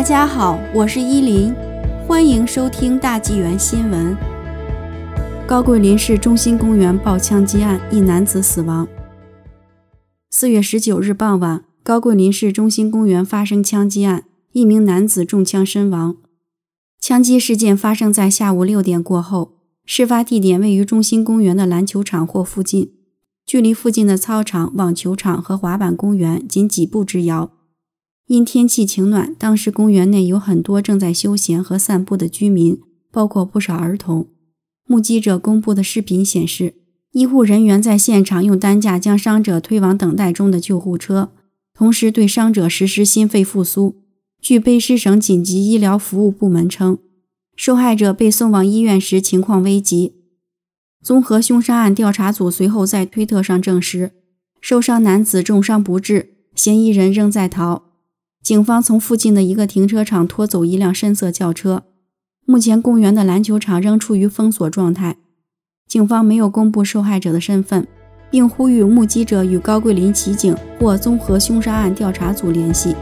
大家好，我是依林，欢迎收听大纪元新闻。高桂林市中心公园爆枪击案，一男子死亡。四月十九日傍晚，高桂林市中心公园发生枪击案，一名男子中枪身亡。枪击事件发生在下午六点过后，事发地点位于中心公园的篮球场或附近，距离附近的操场、网球场和滑板公园仅几步之遥。因天气晴暖，当时公园内有很多正在休闲和散步的居民，包括不少儿童。目击者公布的视频显示，医护人员在现场用担架将伤者推往等待中的救护车，同时对伤者实施心肺复苏。据卑诗省紧急医疗服务部门称，受害者被送往医院时情况危急。综合凶杀案调查组随后在推特上证实，受伤男子重伤不治，嫌疑人仍在逃。警方从附近的一个停车场拖走一辆深色轿车。目前，公园的篮球场仍处于封锁状态。警方没有公布受害者的身份，并呼吁目击者与高桂林骑警或综合凶杀案调查组联系。